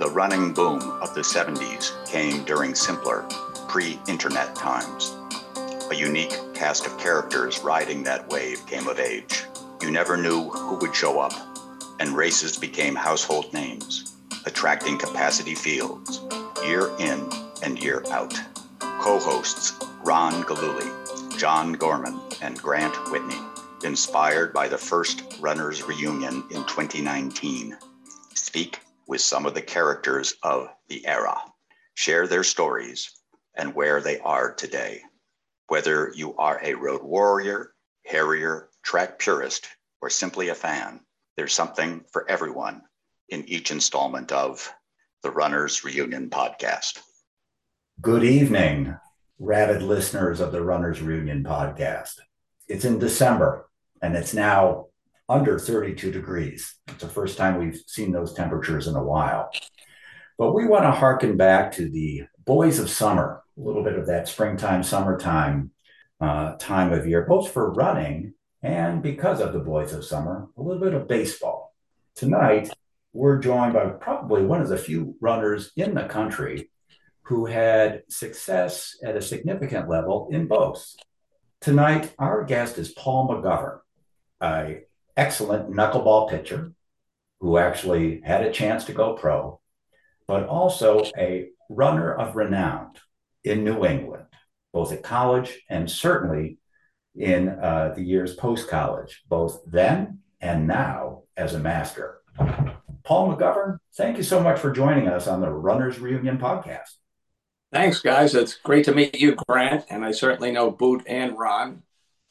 The running boom of the 70s came during simpler, pre internet times. A unique cast of characters riding that wave came of age. You never knew who would show up, and races became household names, attracting capacity fields year in and year out. Co hosts Ron Galuli, John Gorman, and Grant Whitney, inspired by the first Runners Reunion in 2019, speak with some of the characters of the era, share their stories, and where they are today. Whether you are a road warrior, harrier, track purist, or simply a fan, there's something for everyone in each installment of the Runners Reunion podcast. Good evening, rabid listeners of the Runners Reunion podcast. It's in December and it's now under 32 degrees. It's the first time we've seen those temperatures in a while. But we want to harken back to the boys of summer, a little bit of that springtime, summertime uh, time of year, both for running and because of the boys of summer, a little bit of baseball. Tonight, we're joined by probably one of the few runners in the country who had success at a significant level in both. Tonight, our guest is Paul McGovern, an excellent knuckleball pitcher who actually had a chance to go pro, but also a runner of renown in New England, both at college and certainly in uh, the years post college, both then and now as a master. Paul McGovern, thank you so much for joining us on the Runners Reunion podcast. Thanks, guys. It's great to meet you, Grant. And I certainly know Boot and Ron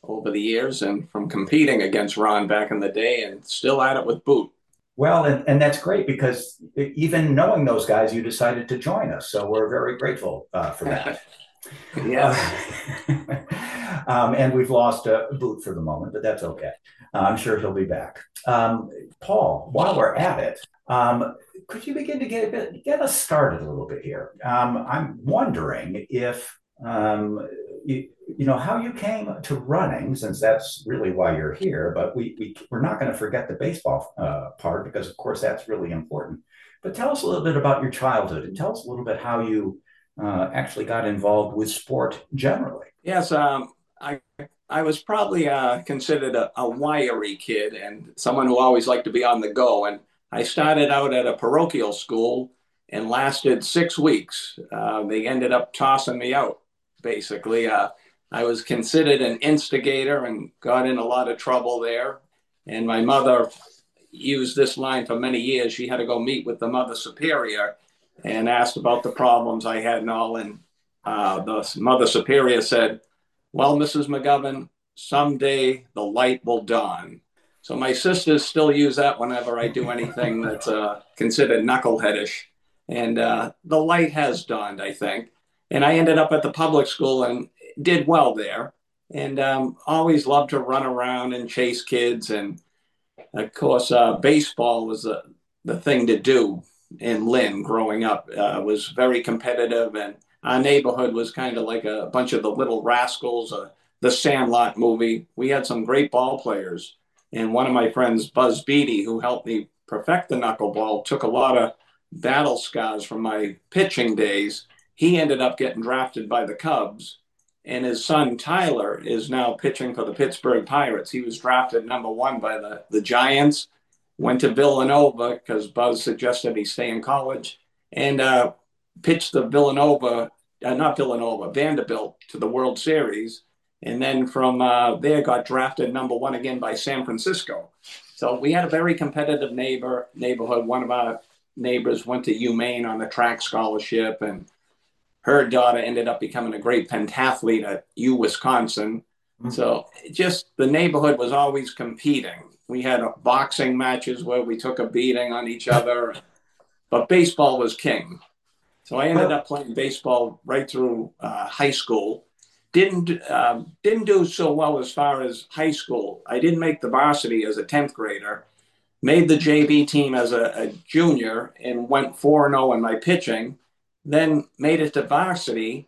over the years and from competing against Ron back in the day and still at it with Boot. Well, and, and that's great because even knowing those guys, you decided to join us. So we're very grateful uh, for that. yeah. Uh, um, and we've lost a Boot for the moment, but that's okay. Uh, I'm sure he'll be back. Um, Paul, while we're at it, um, could you begin to get bit, get us started a little bit here? Um, I'm wondering if um, you, you know how you came to running, since that's really why you're here. But we, we we're not going to forget the baseball uh, part because, of course, that's really important. But tell us a little bit about your childhood and tell us a little bit how you uh, actually got involved with sport generally. Yes, um, I I was probably uh, considered a, a, wiry kid and someone who always liked to be on the go. And I started out at a parochial school and lasted six weeks. Uh, they ended up tossing me out, basically. Uh, I was considered an instigator and got in a lot of trouble there. And my mother used this line for many years. She had to go meet with the mother superior and asked about the problems I had and all. And uh, the mother superior said, well, Mrs. McGovern, someday the light will dawn. So my sisters still use that whenever I do anything that's uh, considered knuckleheadish. And uh, the light has dawned, I think. And I ended up at the public school and did well there. And um, always loved to run around and chase kids. And of course, uh, baseball was the, the thing to do in Lynn growing up. Uh, was very competitive and our neighborhood was kind of like a bunch of the little rascals, uh, the Sandlot movie. We had some great ball players. And one of my friends, Buzz Beede, who helped me perfect the knuckleball, took a lot of battle scars from my pitching days. He ended up getting drafted by the Cubs. And his son, Tyler, is now pitching for the Pittsburgh Pirates. He was drafted number one by the, the Giants, went to Villanova because Buzz suggested he stay in college. And uh, pitched the Villanova, uh, not Villanova, Vanderbilt to the World Series. And then from uh, there got drafted number one again by San Francisco. So we had a very competitive neighbor neighborhood. One of our neighbors went to UMaine on a track scholarship, and her daughter ended up becoming a great pentathlete at U Wisconsin. Mm-hmm. So just the neighborhood was always competing. We had boxing matches where we took a beating on each other, but baseball was king. So I ended up playing baseball right through uh, high school. Didn't um, didn't do so well as far as high school. I didn't make the varsity as a tenth grader. Made the JV team as a, a junior and went four zero oh in my pitching. Then made it to varsity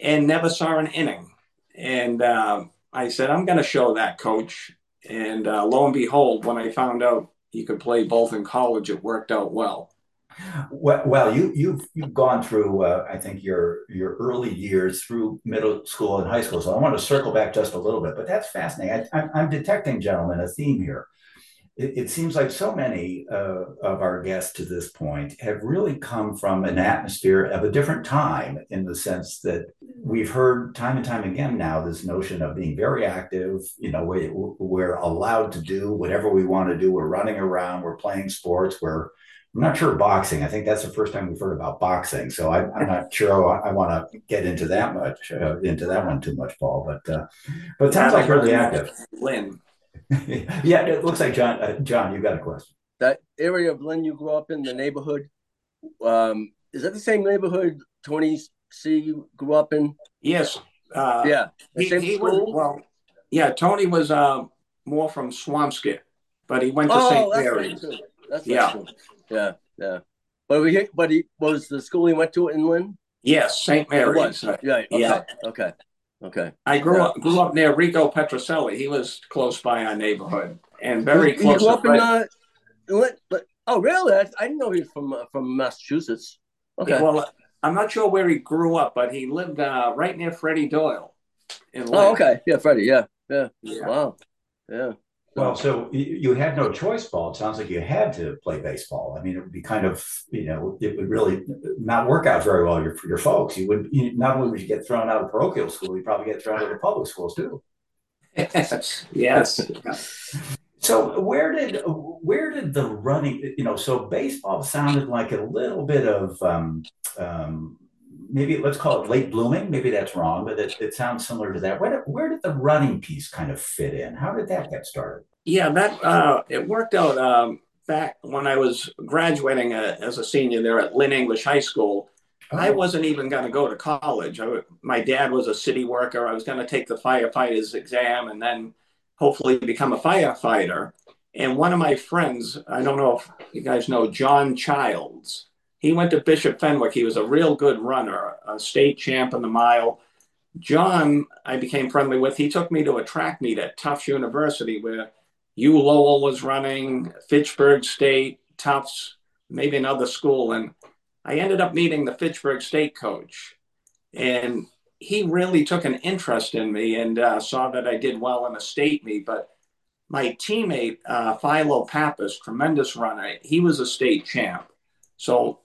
and never saw an inning. And uh, I said, I'm going to show that coach. And uh, lo and behold, when I found out you could play both in college, it worked out well. Well, you you've you've gone through, uh, I think your your early years through middle school and high school. So I want to circle back just a little bit, but that's fascinating. I, I'm detecting, gentlemen, a theme here it, it seems like so many uh, of our guests to this point have really come from an atmosphere of a different time in the sense that we've heard time and time again now this notion of being very active. You know, we, we're allowed to do whatever we want to do. We're running around, we're playing sports, we're I'm not sure boxing. I think that's the first time we've heard about boxing. So I, am not sure I, I want to get into that much uh, into that one too much, Paul. But uh, but it sounds like really active. Lynn, yeah, it looks like John. Uh, John, you got a question. That area of Lynn you grew up in, the neighborhood, um, is that the same neighborhood Tony C grew up in? Yes. Uh, yeah. He, he was, well, yeah. Tony was uh, more from Swampscott, but he went to oh, St. Mary's. Right that's yeah. Right yeah, yeah. But he, but he was the school he went to in Lynn. Yes, St. Mary's. Yeah. Okay. Yeah. Okay. Okay. I grew yeah. up grew up near Rico Petrocelli. He was close by our neighborhood and very close. You grew up in uh, oh really? I, I, didn't know he was from uh, from Massachusetts. Okay. Well, I'm not sure where he grew up, but he lived uh, right near Freddie Doyle. oh, okay. Yeah, Freddie. Yeah. yeah. Yeah. Wow. Yeah. Well, so you had no choice, Paul. It sounds like you had to play baseball. I mean, it would be kind of, you know, it would really not work out very well for your folks. You would you, not only would you get thrown out of parochial school, you probably get thrown out of public schools too. yes. So where did where did the running? You know, so baseball sounded like a little bit of um, um, maybe let's call it late blooming. Maybe that's wrong, but it, it sounds similar to that. Where, where did the running piece kind of fit in? How did that get started? Yeah, that uh, it worked out um, back when I was graduating uh, as a senior there at Lynn English High School. Oh. I wasn't even going to go to college. I, my dad was a city worker. I was going to take the firefighter's exam and then hopefully become a firefighter. And one of my friends, I don't know if you guys know John Childs, he went to Bishop Fenwick. He was a real good runner, a state champ in the mile. John, I became friendly with. He took me to a track meet at Tufts University where U Lowell was running, Fitchburg State, Tufts, maybe another school. And I ended up meeting the Fitchburg State coach. And he really took an interest in me and uh, saw that I did well in a state meet. But my teammate, uh, Philo Pappas, tremendous runner, he was a state champ. So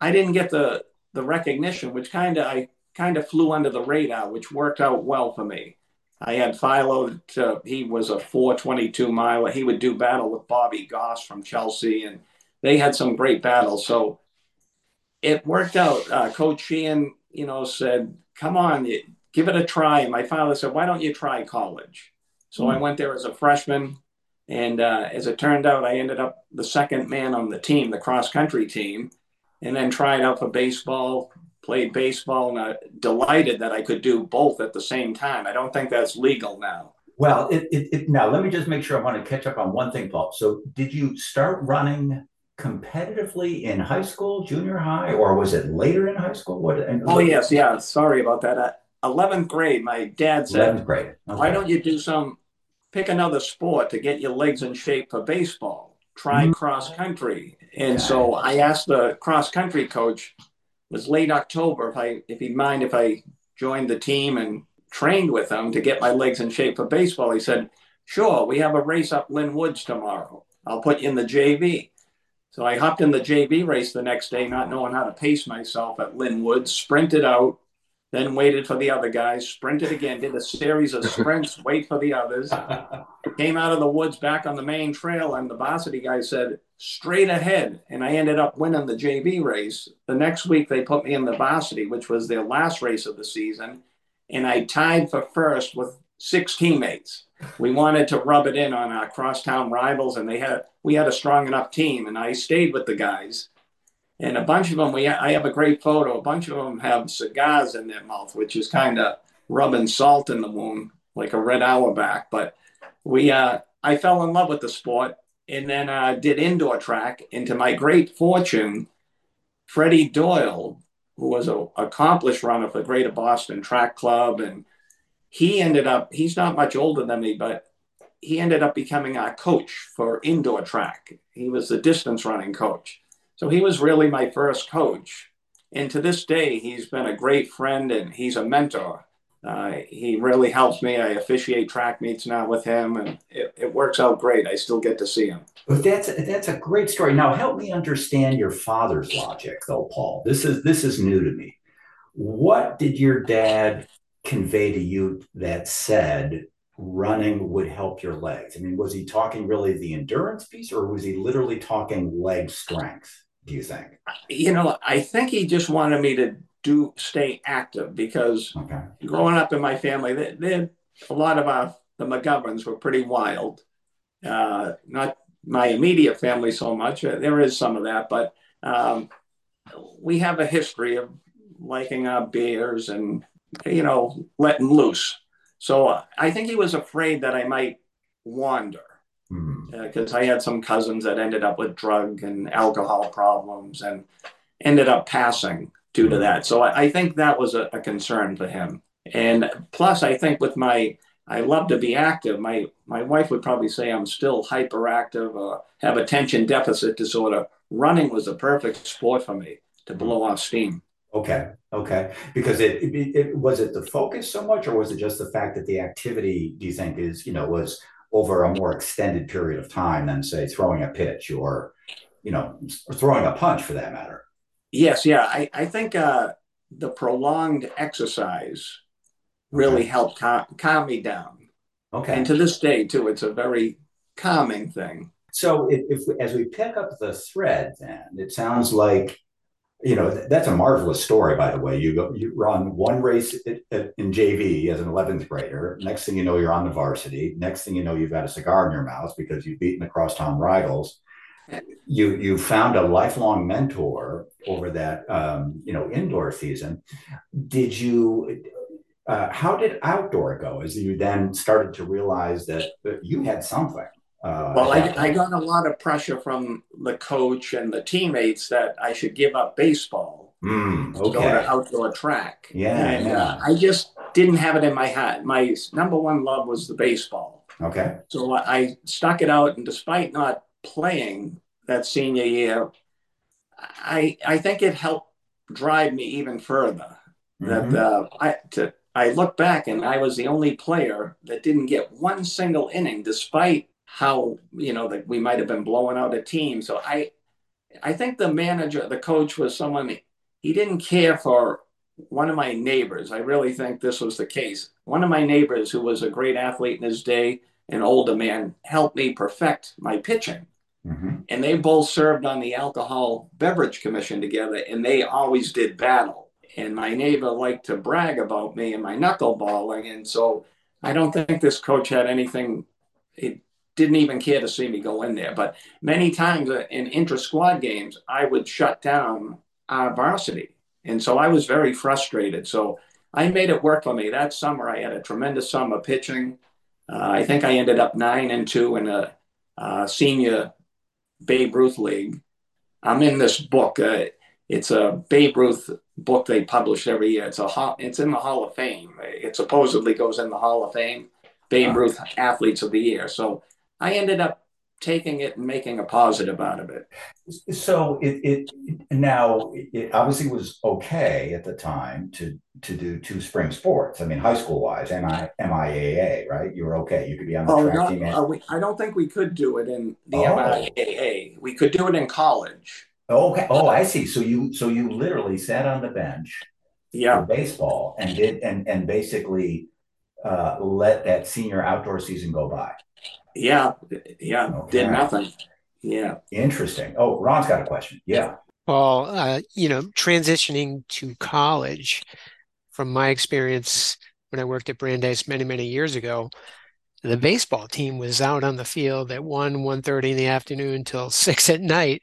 I didn't get the the recognition, which kind of I kind of flew under the radar, which worked out well for me. I had Philo. To, he was a 422 miler. He would do battle with Bobby Goss from Chelsea, and they had some great battles. So it worked out. Uh, Coach Sheehan, you know, said, "Come on, give it a try." And my father said, "Why don't you try college?" So mm-hmm. I went there as a freshman, and uh, as it turned out, I ended up the second man on the team, the cross country team and then tried out for baseball, played baseball, and I'm delighted that I could do both at the same time. I don't think that's legal now. Well, it, it, it, now let me just make sure I want to catch up on one thing, Paul. So, did you start running competitively in high school, junior high, or was it later in high school? What? And, oh yes, yeah. Sorry about that. Eleventh grade, my dad said, "11th grade. Okay. Why don't you do some? Pick another sport to get your legs in shape for baseball. Try mm-hmm. cross country." And so I asked the cross country coach, it was late October, if I if he'd mind if I joined the team and trained with him to get my legs in shape for baseball. He said, Sure, we have a race up Lynn Woods tomorrow. I'll put you in the JV. So I hopped in the JV race the next day, not knowing how to pace myself at Lynn Woods, sprinted out, then waited for the other guys, sprinted again, did a series of sprints, wait for the others, came out of the woods back on the main trail, and the varsity guy said, straight ahead. And I ended up winning the JV race. The next week, they put me in the varsity, which was their last race of the season. And I tied for first with six teammates. We wanted to rub it in on our crosstown rivals, and they had we had a strong enough team. And I stayed with the guys and a bunch of them we I have a great photo. A bunch of them have cigars in their mouth, which is kind of rubbing salt in the wound, like a Red Auerbach. But we uh, I fell in love with the sport, and then uh, did indoor track. And to my great fortune, Freddie Doyle, who was an accomplished runner for Greater Boston Track Club, and he ended up he's not much older than me, but he ended up becoming our coach for indoor track. He was the distance running coach. So he was really my first coach. And to this day, he's been a great friend and he's a mentor. Uh, he really helps me. I officiate track meets now with him, and it, it works out great. I still get to see him. But that's that's a great story. Now, help me understand your father's logic, though, Paul. This is this is new to me. What did your dad convey to you that said running would help your legs? I mean, was he talking really the endurance piece, or was he literally talking leg strength? Do you think? You know, I think he just wanted me to do stay active because okay. growing up in my family, they, they, a lot of our the McGoverns were pretty wild. Uh, not my immediate family so much. Uh, there is some of that, but um, we have a history of liking our beers and you know letting loose. So uh, I think he was afraid that I might wander because mm. uh, I had some cousins that ended up with drug and alcohol problems and ended up passing due to that. So I, I think that was a, a, concern to him. And plus, I think with my, I love to be active. My my wife would probably say I'm still hyperactive, uh, have attention deficit disorder. Running was a perfect sport for me to blow off steam. Okay, okay. Because it, it, it was it the focus so much, or was it just the fact that the activity? Do you think is you know was over a more extended period of time than say throwing a pitch or you know throwing a punch for that matter? Yes, yeah. I, I think uh, the prolonged exercise really okay. helped calm, calm me down. Okay. And to this day, too, it's a very calming thing. So if, if as we pick up the thread, then it sounds like you know that's a marvelous story by the way you go you run one race in jv as an 11th grader next thing you know you're on the varsity next thing you know you've got a cigar in your mouth because you've beaten the crosstown rivals you you found a lifelong mentor over that um, you know indoor season. Did you? Uh, how did outdoor go? As you then started to realize that you had something. Uh, well, I, I got a lot of pressure from the coach and the teammates that I should give up baseball mm, okay. go to outdoor track. Yeah, and, uh. I just didn't have it in my head. My number one love was the baseball. Okay. So I stuck it out, and despite not playing that senior year, I I think it helped drive me even further. Mm-hmm. That uh, I to I look back and I was the only player that didn't get one single inning, despite how you know that we might have been blowing out a team. So I I think the manager, the coach, was someone he didn't care for one of my neighbors. I really think this was the case. One of my neighbors, who was a great athlete in his day, an older man, helped me perfect my pitching. Mm-hmm. And they both served on the Alcohol Beverage Commission together, and they always did battle. And my neighbor liked to brag about me and my knuckleballing. And so I don't think this coach had anything, he didn't even care to see me go in there. But many times in inter squad games, I would shut down our varsity. And so I was very frustrated. So I made it work for me. That summer, I had a tremendous summer pitching. Uh, I think I ended up nine and two in a uh, senior Babe Ruth League. I'm in this book. Uh, it's a Babe Ruth book they publish every year. It's a it's in the Hall of Fame. It supposedly goes in the Hall of Fame. Babe Ruth Athletes of the Year. So I ended up taking it and making a positive out of it. So it, it now it obviously was okay at the time to to do two spring sports. I mean, high school wise, MI, MIAA, right? You were okay. You could be on the oh, track team. Uh, we, I don't think we could do it in the oh. MIAA. We could do it in college. Okay. Oh, I see. So you so you literally sat on the bench, yeah, baseball, and did and and basically uh, let that senior outdoor season go by. Yeah, yeah, okay. did nothing. Yeah. Interesting. Oh, Ron's got a question. Yeah. Well, uh, you know, transitioning to college, from my experience when I worked at Brandeis many, many years ago, the baseball team was out on the field at 1, 1.30 in the afternoon till 6 at night.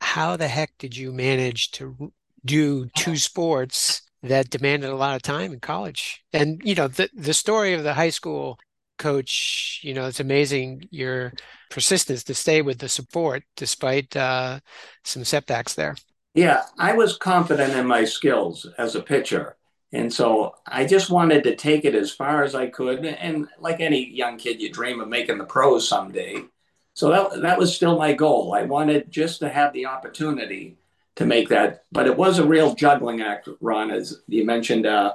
How the heck did you manage to do two sports that demanded a lot of time in college? And, you know, the, the story of the high school coach, you know, it's amazing your persistence to stay with the support despite uh, some setbacks there. Yeah, I was confident in my skills as a pitcher. And so I just wanted to take it as far as I could. And like any young kid, you dream of making the pros someday. So that that was still my goal. I wanted just to have the opportunity to make that, but it was a real juggling act, Ron, as you mentioned. Uh,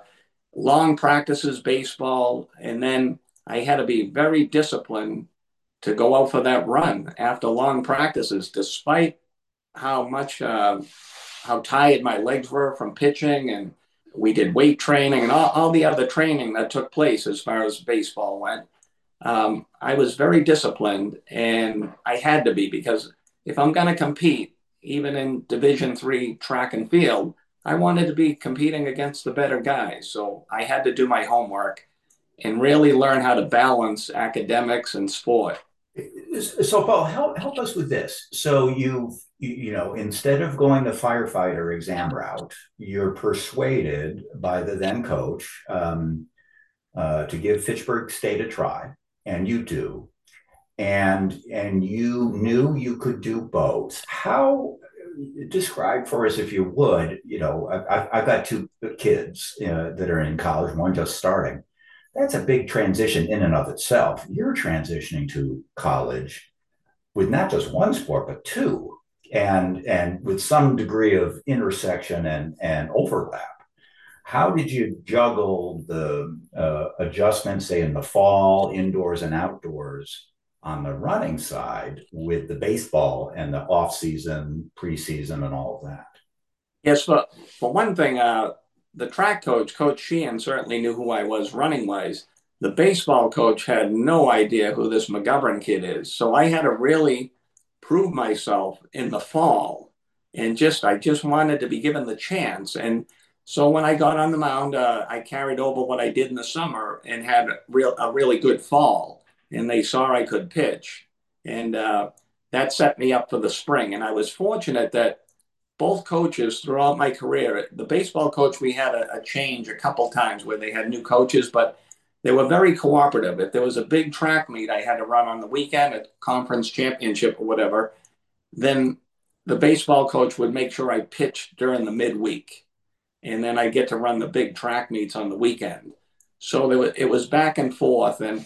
long practices, baseball, and then I had to be very disciplined to go out for that run after long practices, despite how much uh, how tired my legs were from pitching and we did weight training and all, all the other training that took place as far as baseball went. Um, I was very disciplined and I had to be because if I'm going to compete, even in Division three track and field, I wanted to be competing against the better guys. So I had to do my homework and really learn how to balance academics and sport. So, Paul, help help us with this. So you've you, know instead of going the firefighter exam route, you're persuaded by the then coach um, uh, to give Fitchburg State a try, and you do, and and you knew you could do both. How describe for us, if you would, you know, I, have got two kids that are in college, one just starting that's a big transition in and of itself. You're transitioning to college with not just one sport, but two, and and with some degree of intersection and and overlap. How did you juggle the uh, adjustments, say in the fall, indoors and outdoors, on the running side, with the baseball and the off season, preseason, and all of that? Yes, but for one thing, uh, the track coach, Coach Sheehan, certainly knew who I was running wise. The baseball coach had no idea who this McGovern kid is. So I had to really prove myself in the fall. And just, I just wanted to be given the chance. And so when I got on the mound, uh, I carried over what I did in the summer and had a, real, a really good fall. And they saw I could pitch. And uh, that set me up for the spring. And I was fortunate that both coaches throughout my career. The baseball coach, we had a, a, change a couple times where they had new coaches, but they were very cooperative. If there was a big track meet I had to run on the weekend, a conference championship or whatever, then the baseball coach would make sure I pitched during the midweek. And then I get to run the big track meets on the weekend. So was, it was back and forth. And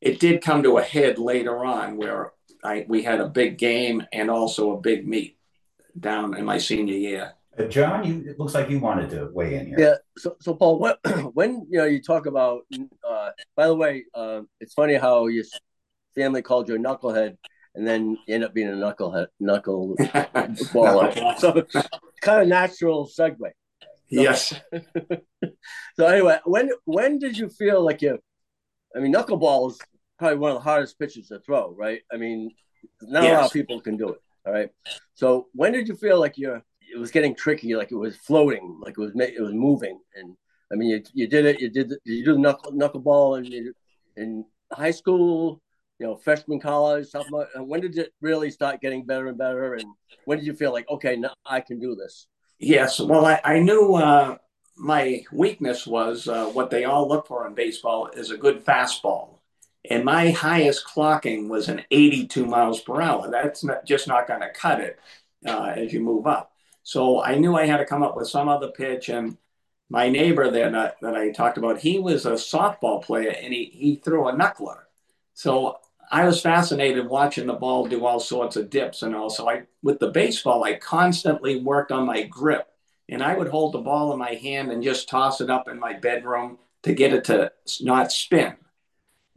it did come to a head later on where I, we had a big game and also a big meet down in my senior year. Uh, John, you it looks like you wanted to weigh in here. Yeah. So, so Paul, what, when you know you talk about, uh, by the way, uh, it's funny how your family called you a knucklehead, and then you end up being a knucklehead, knuckle baller. so, kind of natural segue. So, yes. so anyway, when when did you feel like you? I mean, knuckleball is probably one of the hardest pitches to throw, right? I mean, not yes. a lot of people can do it. All right. So when did you feel like you it was getting tricky, like it was floating, like it was it was moving? And I mean, you, you did it. You did you do knuckle knuckleball in in high school, you know, freshman college, something. when did it really start getting better and better? And when did you feel like, okay, now I can do this? Yes. Well, I, I knew uh, my weakness was uh, what they all look for in baseball is a good fastball and my highest clocking was an 82 miles per hour. That's not, just not going to cut it uh, as you move up. So I knew I had to come up with some other pitch. And my neighbor there that, that I talked about, he was a softball player and he, he threw a knuckler. So I was fascinated watching the ball do all sorts of dips and also I with the baseball I constantly worked on my grip and I would hold the ball in my hand and just toss it up in my bedroom to get it to not spin.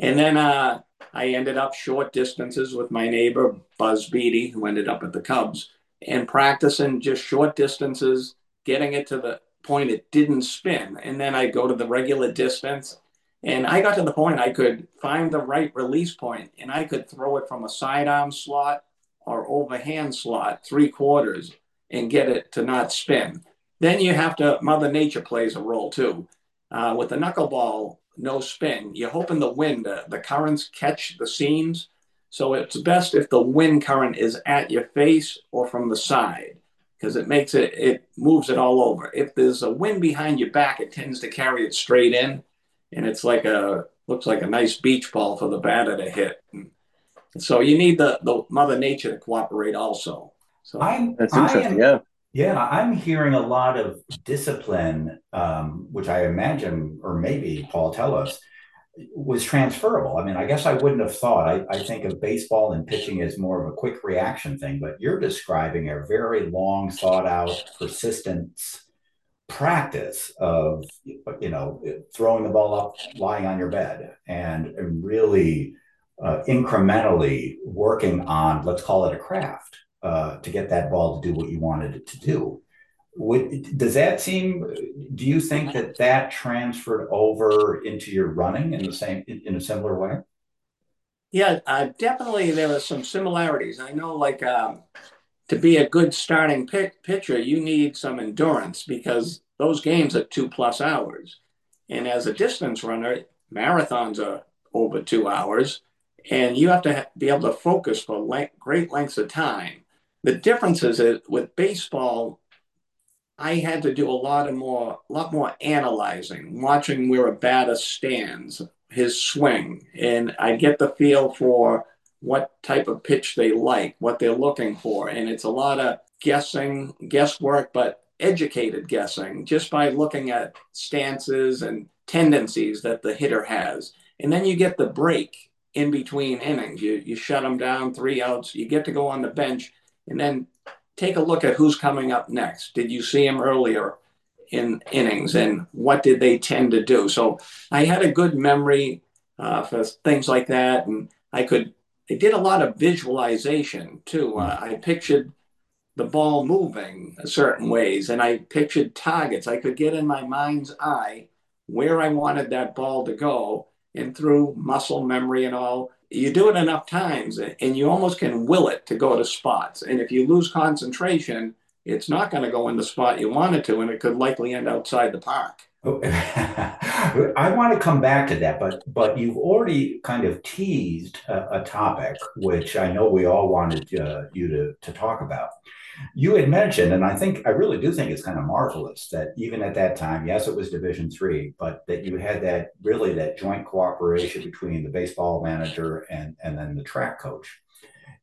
And then uh, I ended up short distances with my neighbor, Buzz Beede, who ended up at the Cubs, and practicing just short distances, getting it to the point it didn't spin. And then I'd go to the regular distance. And I got to the point I could find the right release point and I could throw it from a sidearm slot or overhand slot, three quarters, and get it to not spin. Then you have to, Mother Nature plays a role too. Uh, with the knuckleball, no spin. You're hoping the wind, uh, the currents catch the seams. So it's best if the wind current is at your face or from the side because it makes it, it moves it all over. If there's a wind behind your back, it tends to carry it straight in. And it's like a, looks like a nice beach ball for the batter to hit. And so you need the, the mother nature to cooperate also. So I'm, that's interesting. Am, yeah. Yeah, I'm hearing a lot of discipline, um, which I imagine, or maybe Paul, tell us, was transferable. I mean, I guess I wouldn't have thought. I, I think of baseball and pitching as more of a quick reaction thing, but you're describing a very long, thought out, persistence practice of you know throwing the ball up, lying on your bed, and, really uh, incrementally working on let's call it a craft uh, to get that ball to do what you wanted it to do. Does that seem? Do you think that that transferred over into your running in the same in a similar way? Yeah, uh, definitely. There are some similarities. I know, like um, to be a good starting pit- pitcher, you need some endurance because those games are two plus hours, and as a distance runner, marathons are over two hours, and you have to be able to focus for great lengths of time. The difference is that with baseball, I had to do a lot of more, a lot more analyzing, watching where a batter stands, his swing, and I get the feel for what type of pitch they like, what they're looking for, and it's a lot of guessing, guesswork, but educated guessing just by looking at stances and tendencies that the hitter has, and then you get the break in between innings. You you shut them down, three outs. You get to go on the bench, and then take a look at who's coming up next. Did you see him earlier in innings and what did they tend to do? So I had a good memory uh, for things like that. And I could, I did a lot of visualization too. Uh, I pictured the ball moving certain ways and I pictured targets. I could get in my mind's eye where I wanted that ball to go. And through muscle memory and all, you do it enough times and you almost can will it to go to spots. And if you lose concentration, it's not going to go in the spot you want it to, and it could likely end outside the park. I want to come back to that, but but you've already kind of teased a, a topic which I know we all wanted uh, you to to talk about. You had mentioned, and I think I really do think it's kind of marvelous that even at that time, yes, it was Division three, but that you had that really that joint cooperation between the baseball manager and and then the track coach,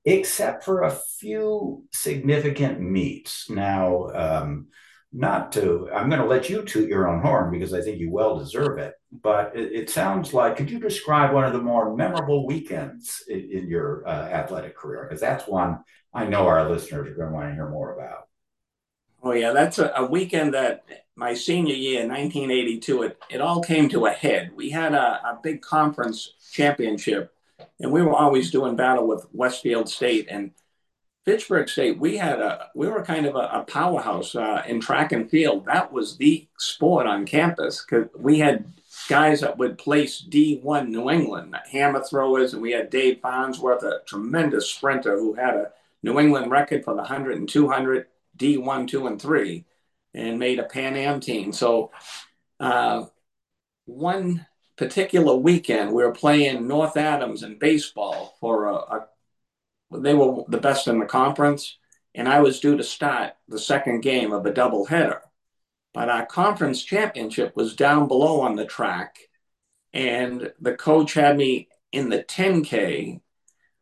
except for a few significant meets. Now, um, not to, I'm going to let you toot your own horn because I think you well deserve it. But it, it sounds like, could you describe one of the more memorable weekends in, in your uh, athletic career? Because that's one I know our listeners are going to want to hear more about. Oh, yeah, that's a, a weekend that my senior year, 1982, it, it all came to a head. We had a, a big conference championship, and we were always doing battle with Westfield State. And Fitchburg State, we had a we were kind of a, a powerhouse uh, in track and field. That was the sport on campus because we had guys that would place D1 New England hammer throwers, and we had Dave Farnsworth, a tremendous sprinter who had a New England record for the 100 and 200 D1, 2, and 3, and made a Pan Am team. So uh, one particular weekend, we were playing North Adams in baseball for a, a they were the best in the conference, and I was due to start the second game of a doubleheader. But our conference championship was down below on the track, and the coach had me in the 10K,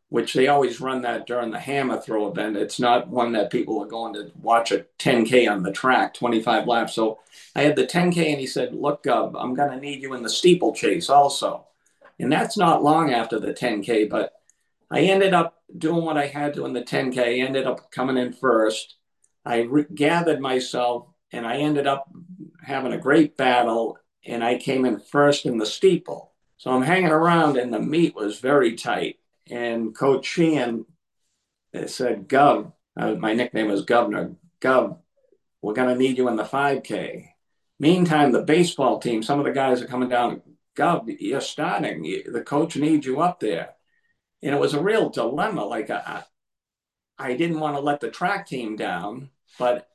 which they always run that during the hammer throw event. It's not one that people are going to watch a 10K on the track, 25 laps. So I had the 10K, and he said, Look, Gov, I'm going to need you in the steeplechase also. And that's not long after the 10K, but I ended up doing what I had to in the 10K. I ended up coming in first. I re- gathered myself and I ended up having a great battle and I came in first in the steeple. So I'm hanging around and the meet was very tight. And Coach Sheehan said, Gov, uh, my nickname was Governor, Gov, we're going to need you in the 5K. Meantime, the baseball team, some of the guys are coming down, Gov, you're starting. The coach needs you up there and it was a real dilemma. Like I, I didn't want to let the track team down, but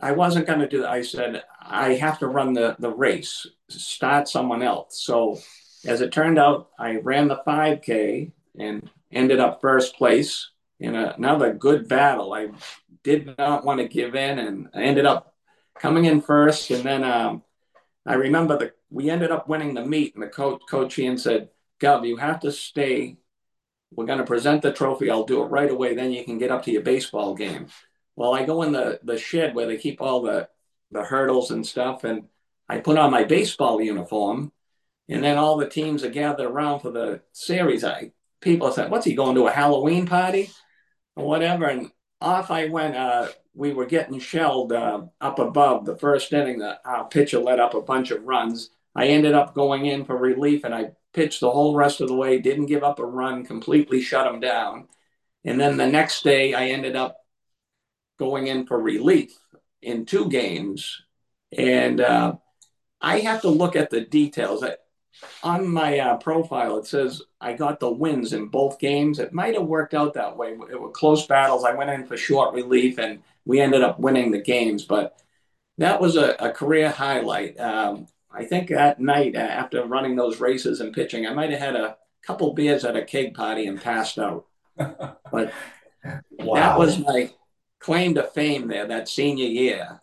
I wasn't going to do. that. I said I have to run the the race, start someone else. So as it turned out, I ran the 5K and ended up first place in a, another good battle. I did not want to give in, and I ended up coming in first. And then um, I remember that we ended up winning the meet, and the coach coach Ian said, "Gov, you have to stay we're going to present the trophy. I'll do it right away. Then you can get up to your baseball game. Well, I go in the, the shed where they keep all the, the hurdles and stuff, and I put on my baseball uniform. And then all the teams are gathered around for the series. I people said, "What's he going to a Halloween party or whatever?" And off I went. Uh, we were getting shelled uh, up above the first inning. The pitcher let up a bunch of runs. I ended up going in for relief, and I pitched the whole rest of the way. Didn't give up a run. Completely shut him down. And then the next day, I ended up going in for relief in two games. And uh, I have to look at the details. On my uh, profile, it says I got the wins in both games. It might have worked out that way. It were close battles. I went in for short relief and we ended up winning the games. But that was a, a career highlight. Um, I think that night, uh, after running those races and pitching, I might have had a couple beers at a keg party and passed out. But wow. that was my claim to fame there that senior year.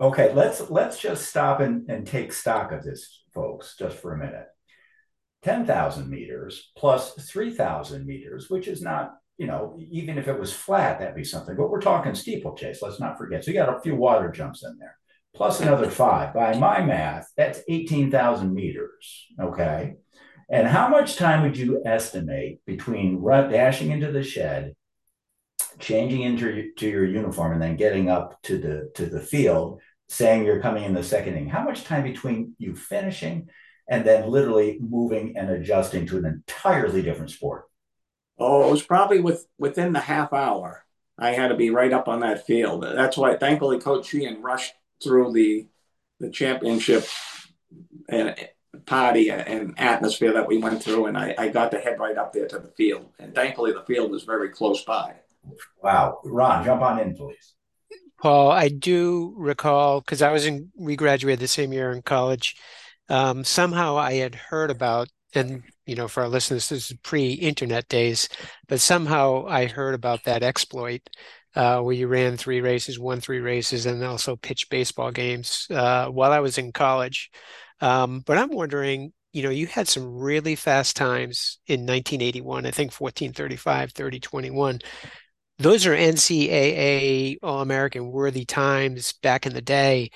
Okay, let's let's just stop and, and take stock of this, folks, just for a minute. 10,000 meters plus 3,000 meters, which is not, you know, even if it was flat, that'd be something. But we're talking steeplechase, let's not forget. So you got a few water jumps in there, plus another five. By my math, that's 18,000 meters. Okay. And how much time would you estimate between dashing into the shed changing into to your uniform and then getting up to the to the field saying you're coming in the second inning how much time between you finishing and then literally moving and adjusting to an entirely different sport oh it was probably with within the half hour i had to be right up on that field that's why thankfully coach sheehan rushed through the the championship and party and atmosphere that we went through and I, I got to head right up there to the field and thankfully the field was very close by Wow. Ron, jump on in, please. Paul, I do recall because I was in, we graduated the same year in college. Um, somehow I had heard about, and you know, for our listeners, this is pre-internet days, but somehow I heard about that exploit uh, where you ran three races, won three races, and also pitched baseball games uh, while I was in college. Um, but I'm wondering, you know, you had some really fast times in 1981, I think 1435, 3021 those are NCAA All American worthy times back in the day.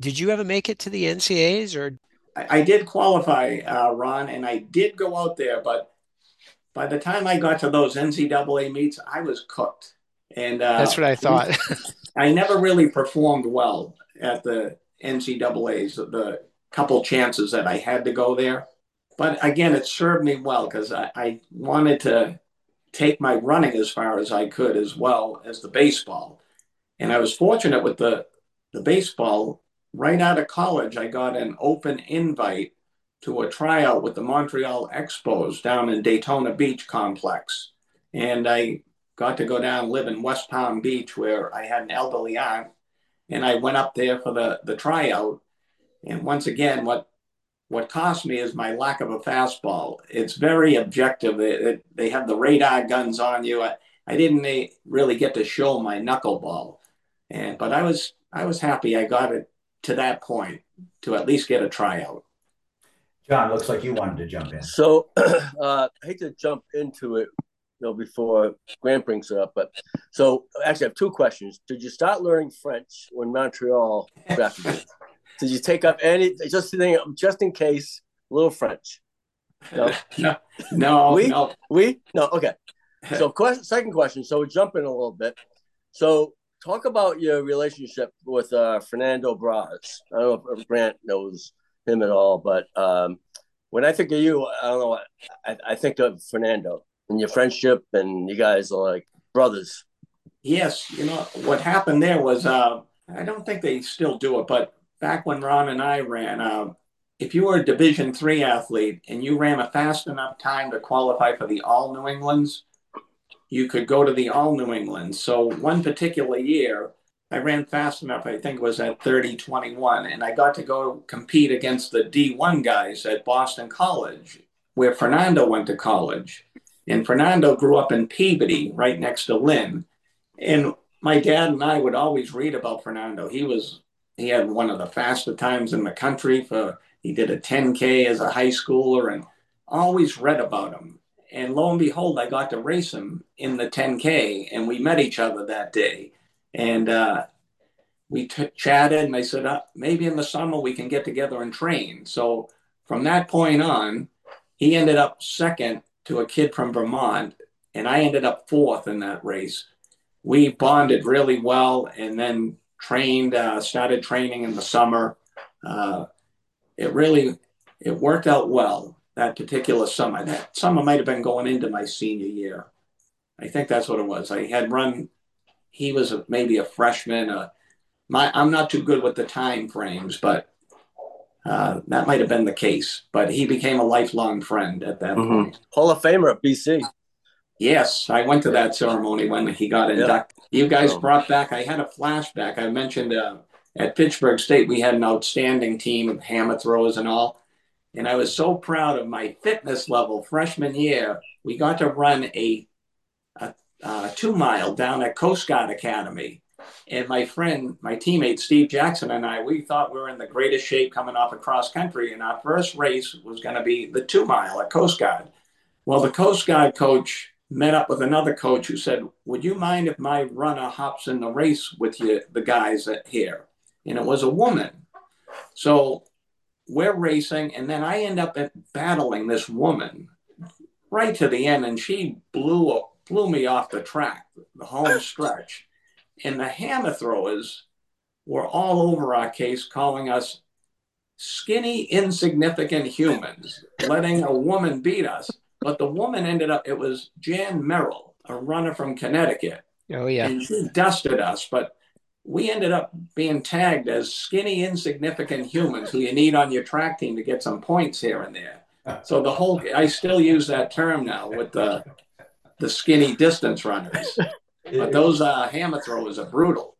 Did you ever make it to the NCAAs or? I, I did qualify, uh, Ron, and I did go out there, but by the time I got to those NCAA meets, I was cooked. And uh, that's what I thought. I never really performed well at the NCAAs, the couple chances that I had to go there. But again, it served me well because I, I wanted to take my running as far as I could as well as the baseball. And I was fortunate with the, the baseball. Right out of college, I got an open invite to a tryout with the Montreal Expos down in Daytona Beach complex. And I got to go down live in West Palm Beach where I had an elderly aunt. And I went up there for the, the tryout. And once again, what what cost me is my lack of a fastball. It's very objective. It, it, they have the radar guns on you. I, I didn't really get to show my knuckleball, and but I was I was happy I got it to that point to at least get a tryout. John, looks like you wanted to jump in. So uh, I hate to jump into it, you know, before Grant brings it up, but so actually I have two questions. Did you start learning French when Montreal drafted you? Did you take up any just just in case a little French? No, no, no, we, no. we, no. Okay. So, question, second question. So, we jump in a little bit. So, talk about your relationship with uh, Fernando Braz. I don't know if Grant knows him at all, but um, when I think of you, I don't know. I, I think of Fernando and your friendship, and you guys are like brothers. Yes, you know what happened there was uh, I don't think they still do it, but back when Ron and I ran, uh, if you were a Division three athlete and you ran a fast enough time to qualify for the All New Englands, you could go to the All New England. So one particular year, I ran fast enough. I think it was at 30 21, and I got to go compete against the D1 guys at Boston College, where Fernando went to college. And Fernando grew up in Peabody, right next to Lynn. And my dad and I would always read about Fernando. He was he had one of the fastest times in the country for he did a 10k as a high schooler and always read about him. And lo and behold i got to race him in the 10k and we met each other that day. And uh, we t- chatted and i said uh, maybe in the summer we can get together and train. So from that point on, he ended up second to a kid from Vermont, and I ended up fourth in that race. We bonded really well, and then trained, uh, started training in the summer. Uh, it really it worked out well that particular summer. That summer might have been going into my senior year. I think that's what it was. I had run. He was a, maybe a freshman. Uh, my I'm not too good with the time frames, but uh, that might have been the case. But he became a lifelong friend at that mm-hmm. point. Hall of Famer at BC. Yes, I went to that ceremony when he got inducted. You guys oh. brought back. I had a flashback. I mentioned uh, at Fitchburg State we had an outstanding team of hammer throwers and all, and I was so proud of my fitness level freshman year. We got to run a, a, a two mile down at Coast Guard Academy. And my friend, my teammate Steve Jackson and I, we thought we were in the greatest shape coming off of cross country. And our first race was going to be the two mile at Coast Guard. Well, the Coast Guard coach met up with another coach who said, Would you mind if my runner hops in the race with you, the guys here? And it was a woman. So we're racing, and then I end up battling this woman right to the end, and she blew blew me off the track, the home stretch, and the hammer throwers were all over our case, calling us skinny, insignificant humans, letting a woman beat us. But the woman ended up, it was Jan Merrill, a runner from Connecticut. Oh, yeah. And she dusted us. But we ended up being tagged as skinny, insignificant humans who you need on your track team to get some points here and there. So the whole I still use that term now with the the skinny distance runners. But those uh, hammer throwers are brutal.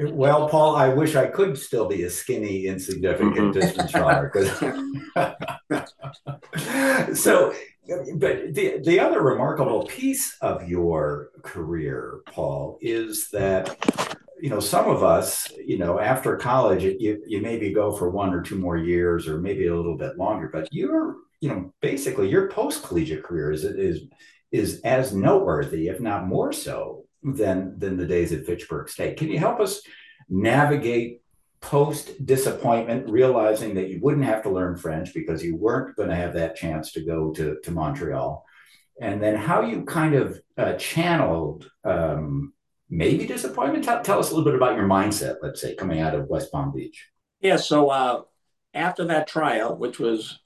Well, Paul, I wish I could still be a skinny, insignificant mm-hmm. distance runner. so, but the, the other remarkable piece of your career, Paul, is that you know, some of us, you know, after college, you, you maybe go for one or two more years or maybe a little bit longer, but you're, you know, basically your post collegiate career is, is, is as noteworthy, if not more so than, than the days at Fitchburg State. Can you help us navigate post disappointment, realizing that you wouldn't have to learn French because you weren't going to have that chance to go to, to Montreal? And then how you kind of uh, channeled um, maybe disappointment. Tell, tell, us a little bit about your mindset, let's say, coming out of West Palm Beach. Yeah. So uh, after that tryout, which was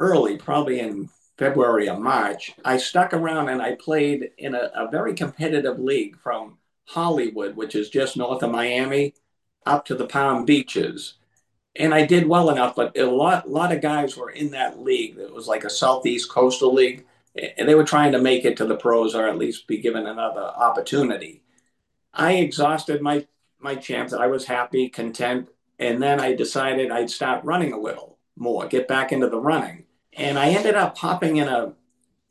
early, probably in February or March, I stuck around and I played in a, a very competitive league from Hollywood, which is just north of Miami, up to the Palm Beaches. And I did well enough, but a lot, lot of guys were in that league. It was like a Southeast Coastal League, and they were trying to make it to the pros or at least be given another opportunity. I exhausted my my chance. I was happy, content, and then I decided I'd start running a little more, get back into the running. And I ended up hopping in a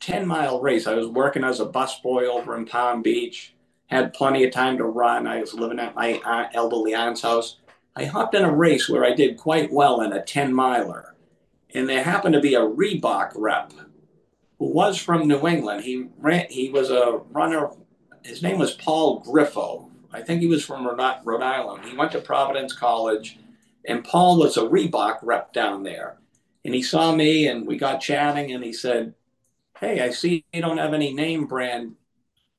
10 mile race. I was working as a busboy over in Palm Beach, had plenty of time to run. I was living at my aunt, elderly aunt's house. I hopped in a race where I did quite well in a 10 miler. And there happened to be a Reebok rep who was from New England. He ran, he was a runner his name was Paul Griffo. I think he was from Rhode Island. He went to Providence College, and Paul was a Reebok rep down there. And he saw me, and we got chatting, and he said, "Hey, I see you don't have any name brand.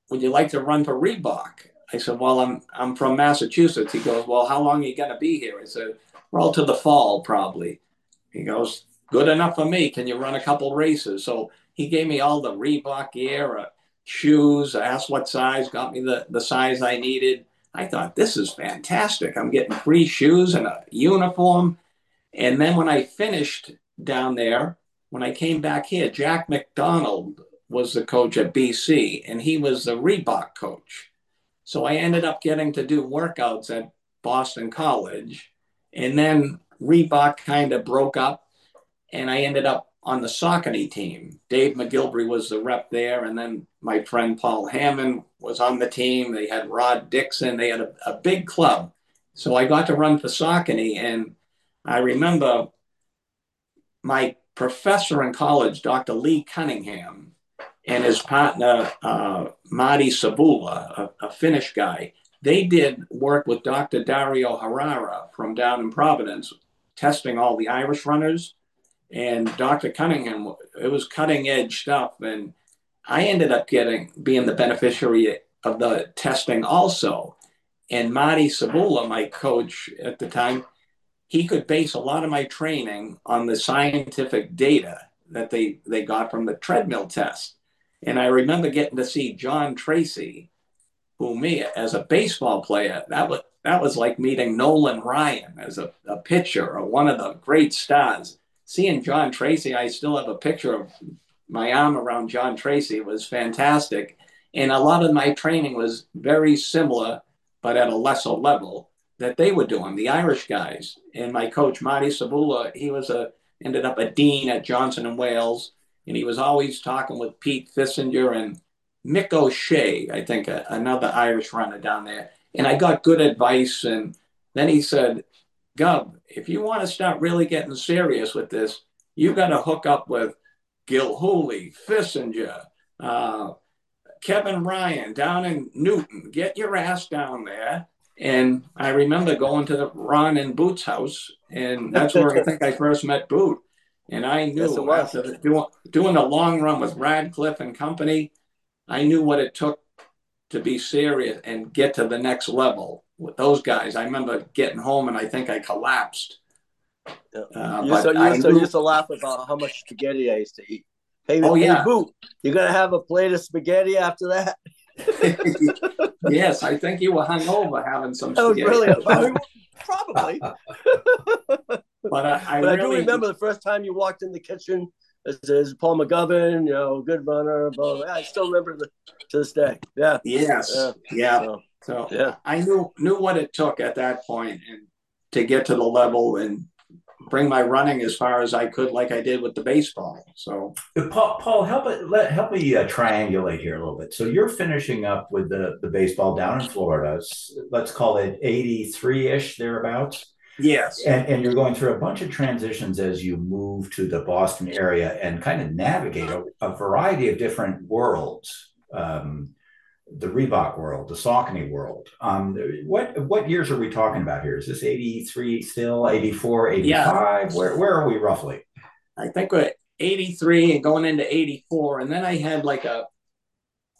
Would you like to run for Reebok?" I said, "Well, I'm I'm from Massachusetts." He goes, "Well, how long are you gonna be here?" I said, "Well, to the fall, probably." He goes, "Good enough for me. Can you run a couple races?" So he gave me all the Reebok gear, uh, shoes, asked what size, got me the, the size I needed. I thought, this is fantastic. I'm getting free shoes and a uniform. And then when I finished down there, when I came back here, Jack McDonald was the coach at BC and he was the Reebok coach. So I ended up getting to do workouts at Boston College. And then Reebok kind of broke up and I ended up on the Saucony team. Dave McGillivray was the rep there, and then my friend Paul Hammond was on the team. They had Rod Dixon. They had a, a big club. So I got to run for Saucony, and I remember my professor in college, Dr. Lee Cunningham, and his partner, uh, Marty Sabula, a, a Finnish guy, they did work with Dr. Dario Harara from down in Providence, testing all the Irish runners and Dr. Cunningham, it was cutting edge stuff. And I ended up getting being the beneficiary of the testing also. And Marty Sabula, my coach at the time, he could base a lot of my training on the scientific data that they, they got from the treadmill test. And I remember getting to see John Treacy, who me as a baseball player, that was that was like meeting Nolan Ryan as a, a pitcher or one of the great stars. Seeing John Treacy, I still have a picture of my arm around John Treacy. It was fantastic. And a lot of my training was very similar, but at a lesser level that they were doing, the Irish guys. And my coach, Marty Sabula, he was a ended up a dean at Johnson and Wales. And he was always talking with Pete Fissinger and Mick O'Shea, I think, a, another Irish runner down there and I got good advice. And then he said, Gub, if you want to start really getting serious with this, you got to hook up with Gilhooly, Fissinger, uh, Kevin Ryan down in Newton. Get your ass down there. And I remember going to the Ron and Boot's house, and that's where I think I first met Boot. And I knew yes, after doing, doing a long run with Radcliffe and company, I knew what it took to be serious and get to the next level with those guys. I remember getting home and I think I collapsed. Uh, you, so, you, so used to laugh about how much spaghetti I used to eat. Hey, oh, hey, yeah. Boot, you're going to have a plate of spaghetti after that? yes, I think you were hungover having some spaghetti. That was brilliant. probably. but I, I, but really, I do remember the first time you walked in the kitchen this is Paul McGovern, you know, good runner. But I still remember the, to this day. Yeah. Yes. Yeah. yeah. So, so, yeah, I knew knew what it took at that point and to get to the level and bring my running as far as I could, like I did with the baseball. So, Paul, Paul help it. Let help me uh, triangulate here a little bit. So you're finishing up with the the baseball down in Florida. Let's call it eighty three ish thereabouts. Yes. And, and you're going through a bunch of transitions as you move to the Boston area and kind of navigate a, a variety of different worlds. Um, the Reebok world, the Saucony world. Um, what what years are we talking about here? Is this 83 still, 84, 85? Yeah. Where, where are we roughly? I think we're 83 and going into 84. And then I had like a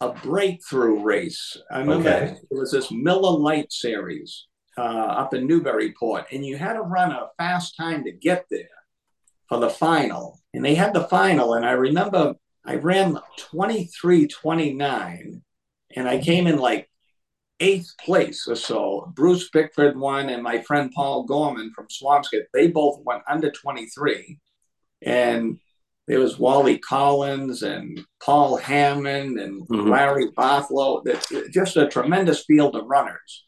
a breakthrough race. I remember okay. it was this Miller Lite series uh, up in Newburyport, and you had to run a fast time to get there for the final. And they had the final, and I remember I ran 23 29, and I came in like eighth place or so. Bruce Bickford won, and my friend Paul Gorman from Swampscott, they both went under 23. And there was Wally Collins and Paul Hammond and mm-hmm. Larry Bothlow. Just a tremendous field of runners.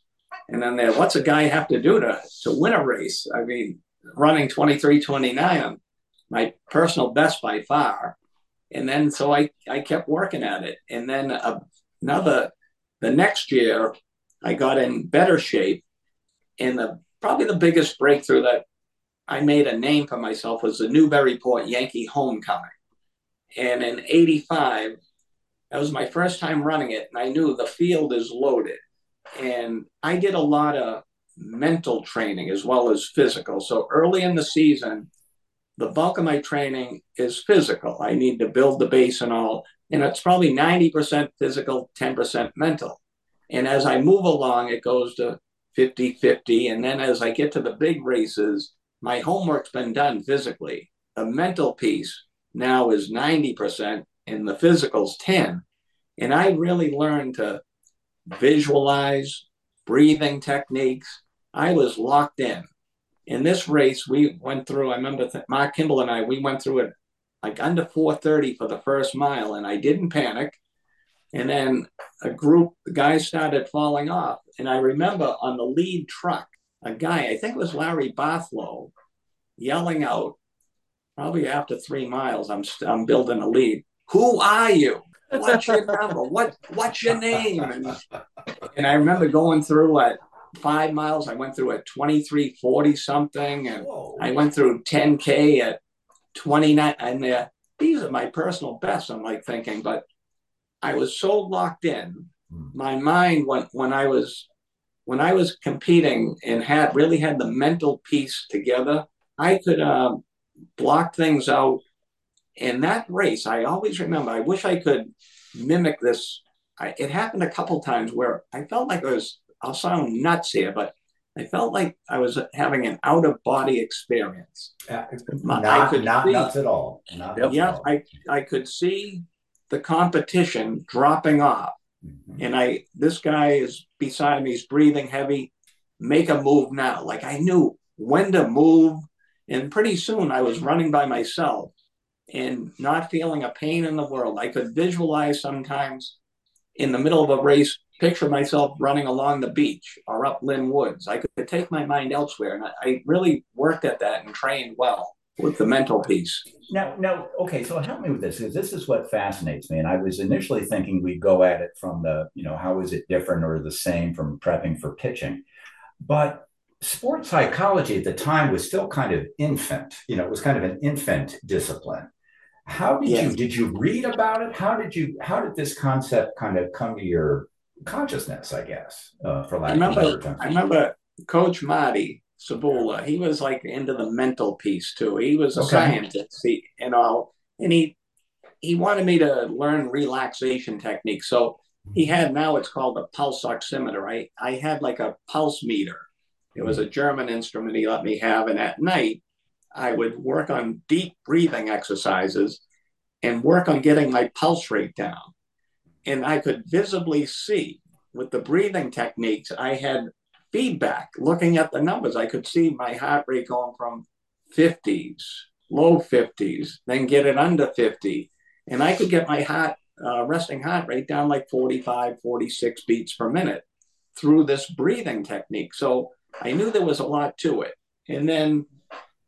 And then there, what's a guy have to do to, to win a race? I mean, running 23 29, my personal best by far. And then so I, I kept working at it. And then uh, another, the next year, I got in better shape. And the probably the biggest breakthrough that I made a name for myself was the Newburyport Yankee Homecoming. And in 85, that was my first time running it. And I knew the field is loaded. And I did a lot of mental training as well as physical. So early in the season, the bulk of my training is physical. I need to build the base and all. And it's probably 90% physical, 10% mental. And as I move along, it goes to 50 50. And then as I get to the big races, my homework's been done physically. The mental piece now is 90% and the physical's 10. And I really learned to visualize, breathing techniques. I was locked in. In this race, we went through, I remember th- Mark Kimball and I, we went through it like under 430 for the first mile, and I didn't panic. And then a group, the guys started falling off. And I remember on the lead truck, a guy, I think it was Larry Bothlow, yelling out, probably after three miles, I'm, I'm building a lead. Who are you? What's your number? What What's your name? And, and I remember going through at five miles. I went through at twenty three forty something, and Whoa. I went through ten k at twenty nine. And uh, these are my personal bests. I'm like thinking, but I was so locked in. Hmm. My mind when when I was when I was competing and had really had the mental piece together, I could um, blocked things out. In that race, I always remember, I wish I could mimic this. I, it happened a couple times where I felt like I was, I'll sound nuts here, but I felt like I was having an out of body experience. Uh, not, I could not see, nuts at all. Not yeah, all. I, I could see the competition dropping off. Mm-hmm. And I, this guy is beside me, he's breathing heavy. Make a move now. Like I knew when to move. And pretty soon I was running by myself and not feeling a pain in the world. I could visualize sometimes in the middle of a race, picture myself running along the beach or up Lynn Woods. I could take my mind elsewhere. And I really worked at that and trained well with the mental piece. Now, now, okay, so help me with this because this is what fascinates me. And I was initially thinking we'd go at it from the, you know, how is it different or the same from prepping for pitching? But sports psychology at the time was still kind of infant. You know, it was kind of an infant discipline. How did yes. you did you read about it? How did you how did this concept kind of come to your consciousness? I guess uh, for lack I remember, of better I remember Coach Marty Sabula. He was like into the mental piece too. He was a okay. scientist, he, and all, and he he wanted me to learn relaxation techniques. So he had now it's called a pulse oximeter. I I had like a pulse meter. It was a German instrument he let me have, and at night I would work on deep breathing exercises and work on getting my pulse rate down. And I could visibly see with the breathing techniques, I had feedback looking at the numbers. I could see my heart rate going from 50s, low 50s, then get it under 50. And I could get my heart, uh, resting heart rate down like 45, 46 beats per minute through this breathing technique. So I knew there was a lot to it. And then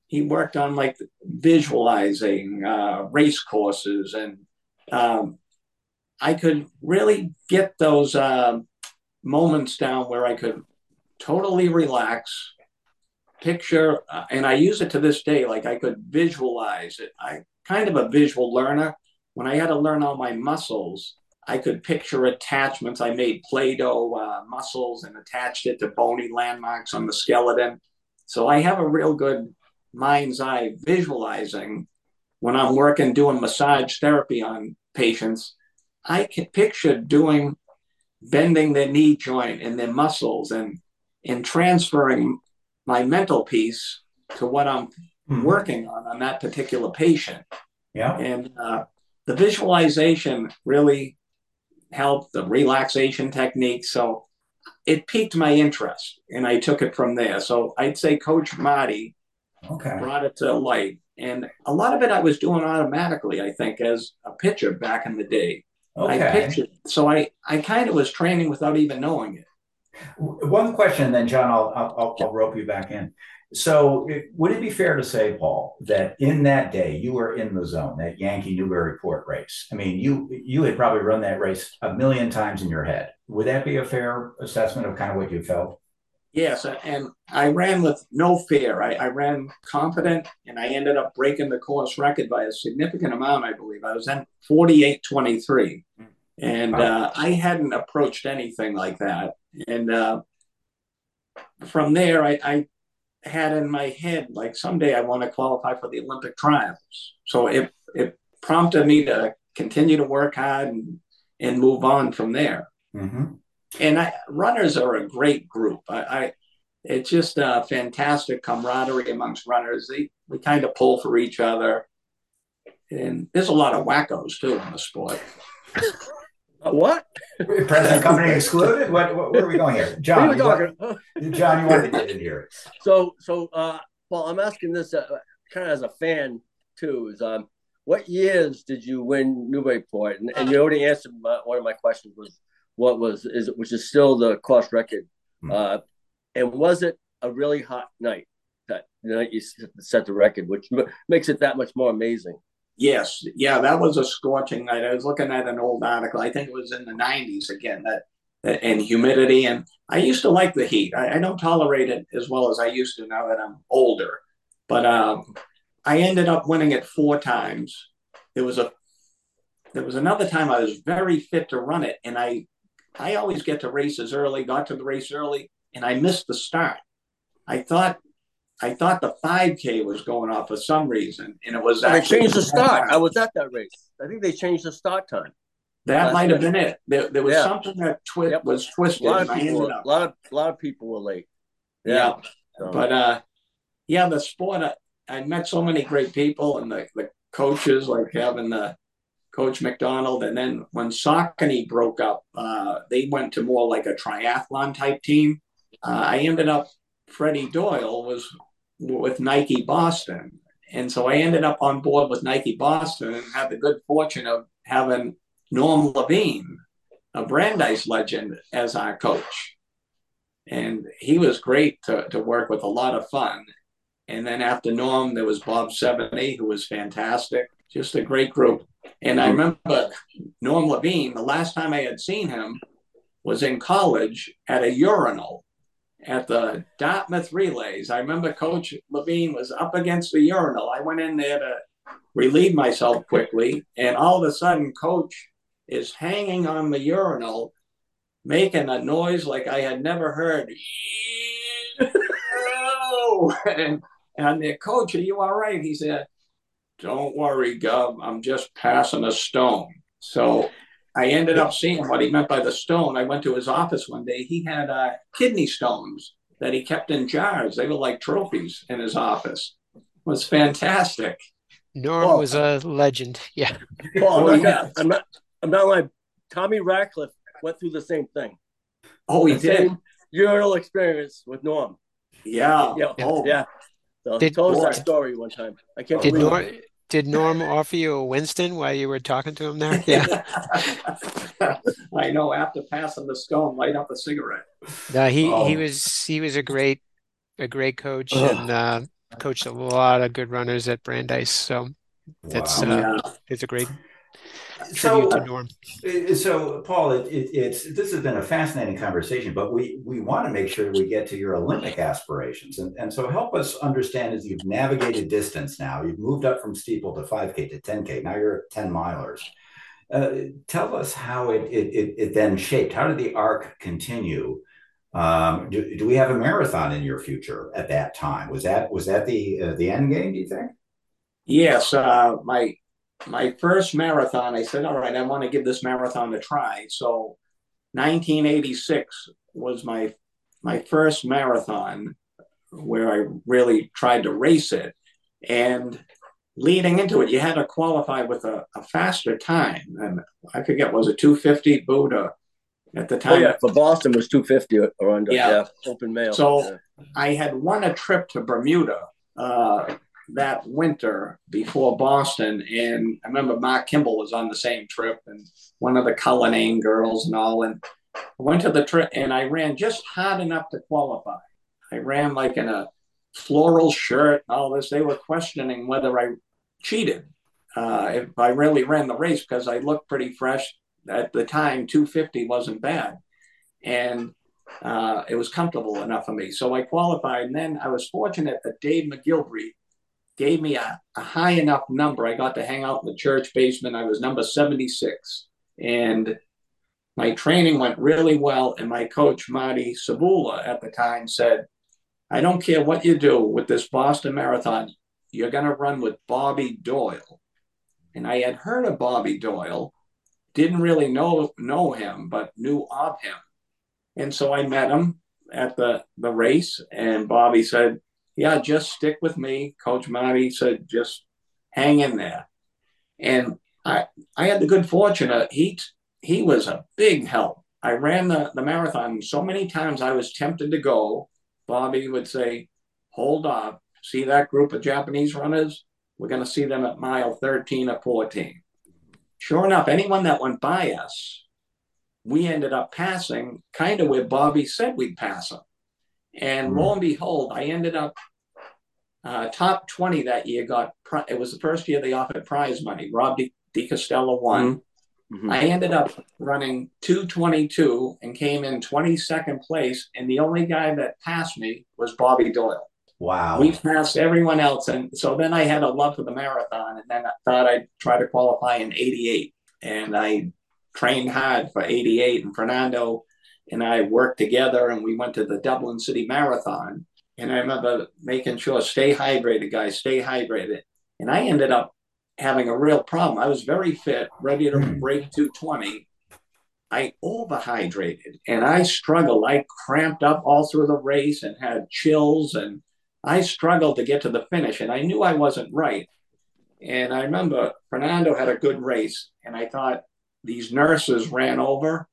he worked on like visualizing uh, race courses and um, I could really get those uh, moments down where I could totally relax, picture, uh, and I use it to this day. Like I could visualize it. I kind of a visual learner. When I had to learn all my muscles, I could picture attachments. I made Play-Doh uh, muscles and attached it to bony landmarks on the skeleton. So I have a real good mind's eye visualizing when I'm working doing massage therapy on patients. I can picture doing bending their knee joint and their muscles and and transferring my mental piece to what I'm mm-hmm. working on on that particular patient. Yeah. And uh, the visualization really helped the relaxation technique. So it piqued my interest and I took it from there. So I'd say Coach Marty okay. brought it to light. And a lot of it I was doing automatically, I think, as a pitcher back in the day. Okay. I pictured. So I, I kind of was training without even knowing it. One question, then John, I'll, I'll, I'll rope you back in. So, it, would it be fair to say, Paul, that in that day you were in the zone, that Yankee Newburyport race? I mean, you you had probably run that race a million times in your head. Would that be a fair assessment of kind of what you felt? Yes, and I ran with no fear. I, I ran confident, and I ended up breaking the course record by a significant amount. I believe I was in forty-eight twenty-three, and uh, I hadn't approached anything like that. And uh, from there, I, I had in my head like someday I want to qualify for the Olympic trials. So it it prompted me to continue to work hard and and move on from there. Mm-hmm. And I, runners are a great group. I, I it's just a fantastic camaraderie amongst runners. They we kind of pull for each other, and there's a lot of wackos too in the sport. what? Present company excluded? What, what, where are we going here? John, you want, John, you want to get in here. So, so, uh, well, I'm asking this uh, kind of as a fan too, is um, what years did you win Newburyport? And, and you already answered my, one of my questions was what was, is which is still the course record. Mm-hmm. Uh, and was it a really hot night that night you set the record, which m- makes it that much more amazing? Yes, yeah, that was a scorching night. I was looking at an old article. I think it was in the '90s again. That, that and humidity, and I used to like the heat. I, I, don't tolerate it as well as I used to now that I'm older. But um, I ended up winning it four times. There was a there was another time I was very fit to run it, and I I always get to races early. Got to the race early, and I missed the start. I thought I thought the 5K was going off for some reason, and it was. Actually they changed the start. I was at that race. I think they changed the start time. That might have been it. There, there was yeah. something that twi- yep. was twisted. A lot of people, a lot of, a lot of people were late. Yeah, yeah. So. but uh, yeah, the sport. I, I, met so many great people, and the, the coaches like having the coach McDonald, and then when Saucony broke up, uh, they went to more like a triathlon type team. Uh, I ended up. Freddie Doyle was with Nike Boston, and so I ended up on board with Nike Boston and had the good fortune of having Norm Levine, a Brandeis legend, as our coach. And he was great to, to work with, a lot of fun. And then after Norm, there was Bob Sevene, who was fantastic, just a great group. And I remember Norm Levine, the last time I had seen him was in college at a urinal at the Dartmouth relays. I remember Coach Levine was up against the urinal. I went in there to relieve myself quickly, and all of a sudden, Coach is hanging on the urinal, making a noise like I had never heard. and, and the coach, are you all right? He said, Don't worry, Gov, I'm just passing a stone. So I ended up seeing what he meant by the stone. I went to his office one day. He had uh, kidney stones that he kept in jars. They were like trophies in his office. It was fantastic. Norm was a legend. Yeah. Paul, I'm, not, I'm, not, I'm not like Tommy Ratcliffe went through the same thing. Oh, he the did. urinal experience with Norm. Yeah. Yeah. Oh. Yeah. So did, told us that story one time. I can't did believe Norm, it. Did Norm offer you a Winston while you were talking to him there? Yeah. I know. After passing the stone, light up a cigarette. No, he oh. he was he was a great a great coach Ugh. and uh, coached a lot of good runners at Brandeis. So that's wow. uh, yeah. it's a great so, to Norm. Uh, so, Paul, it, it, it's this has been a fascinating conversation, but we we want to make sure we get to your Olympic aspirations, and and so help us understand as you've navigated distance now, you've moved up from steeple to 5K to 10K. Now you're at 10 milers. Uh, tell us how it, it it then shaped. How did the arc continue? Um, do, do we have a marathon in your future at that time? Was that was that the uh, the end game? Do you think? Yes, uh, my my first marathon, I said, all right, I want to give this marathon a try. So 1986 was my my first marathon where I really tried to race it. And leading into it, you had to qualify with a, a faster time. And I forget, was it 250 Buddha at the time? Oh, yeah, for Boston was 250 or under. Yeah, yeah open mail. So yeah. I had won a trip to Bermuda. Uh, that winter before Boston. And I remember Mark Kimball was on the same trip and one of the Cullinane girls and all. And I went to the trip and I ran just hard enough to qualify. I ran like in a floral shirt and all this. They were questioning whether I cheated. Uh, if I really ran the race because I looked pretty fresh at the time. 250 wasn't bad. And uh, it was comfortable enough for me. So I qualified. And then I was fortunate that Dave McGillivray gave me a, a, high enough number. I got to hang out in the church basement. I was number 76. And my training went really well. And my coach, Marty Sabula, at the time said, I don't care what you do with this Boston Marathon, you're going to run with Bobby Doyle. And I had heard of Bobby Doyle, didn't really know, know him, but knew of him. And so I met him at the, the race. And Bobby said, yeah, just stick with me. Coach Marty said, just hang in there. And I, I had the good fortune of he, he was a big help. I ran the, the marathon so many times I was tempted to go. Bobby would say, hold up, see that group of Japanese runners? We're going to see them at mile 13 or 14. Sure enough, anyone that went by us, we ended up passing kind of where Bobby said we'd pass them. And lo and behold, I ended up uh, top 20 that year got, it was the first year they offered prize money. Rob de Castella won. Mm-hmm. mm-hmm. I ended up running 222 and came in 22nd place. And the only guy that passed me was Bobby Doyle. Wow. We passed everyone else. And so then I had a love for the marathon. And then I thought I'd try to qualify in 88. And I trained hard for 88. And Fernando and I worked together and we went to the Dublin City Marathon And I remember making sure, stay hydrated, guys, stay hydrated. And I ended up having a real problem. I was very fit, ready to hmm. break 220. I overhydrated and I struggled. I cramped up all through the race and had chills and I struggled to get to the finish and I knew I wasn't right. And I remember Fernando had a good race and I thought these nurses ran over.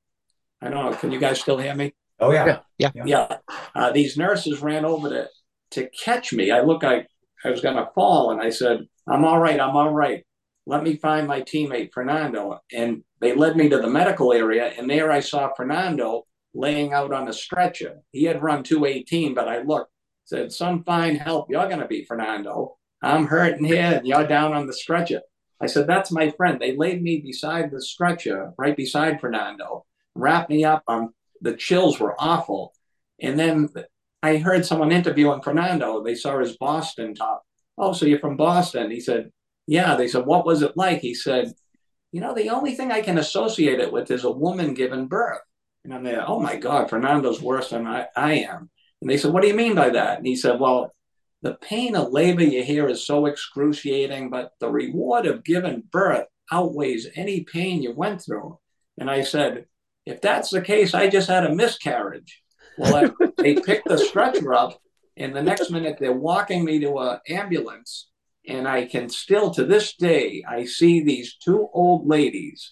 I don't know. Can you guys still hear me? Oh yeah. Yeah. Yeah. yeah. Uh, these nurses ran over to, to catch me. I look, like I was going to fall and I said, I'm all right. I'm all right. Let me find my teammate Fernando. And they led me to the medical area, and there I saw Fernando laying out on a stretcher. He had run 218, but I looked, said, Some fine help you're going to be, Fernando. I'm hurting here, and you're down on the stretcher. I said, That's my friend. They laid me beside the stretcher, right beside Fernando, wrapped me up. Um, the chills were awful. And then I heard someone interviewing Fernando. They saw his Boston top. Oh, so you're from Boston? He said, Yeah. They said, What was it like? He said, You know, the only thing I can associate it with is a woman giving birth. And I'm there, Oh my God, Fernando's worse than I, I am. And they said, What do you mean by that? And he said, Well, the pain of labor you hear is so excruciating, but the reward of giving birth outweighs any pain you went through. And I said, If that's the case, I just had a miscarriage. Well, I, they picked the stretcher up, and the next minute they're walking me to an ambulance. And I can still, to this day, I see these two old ladies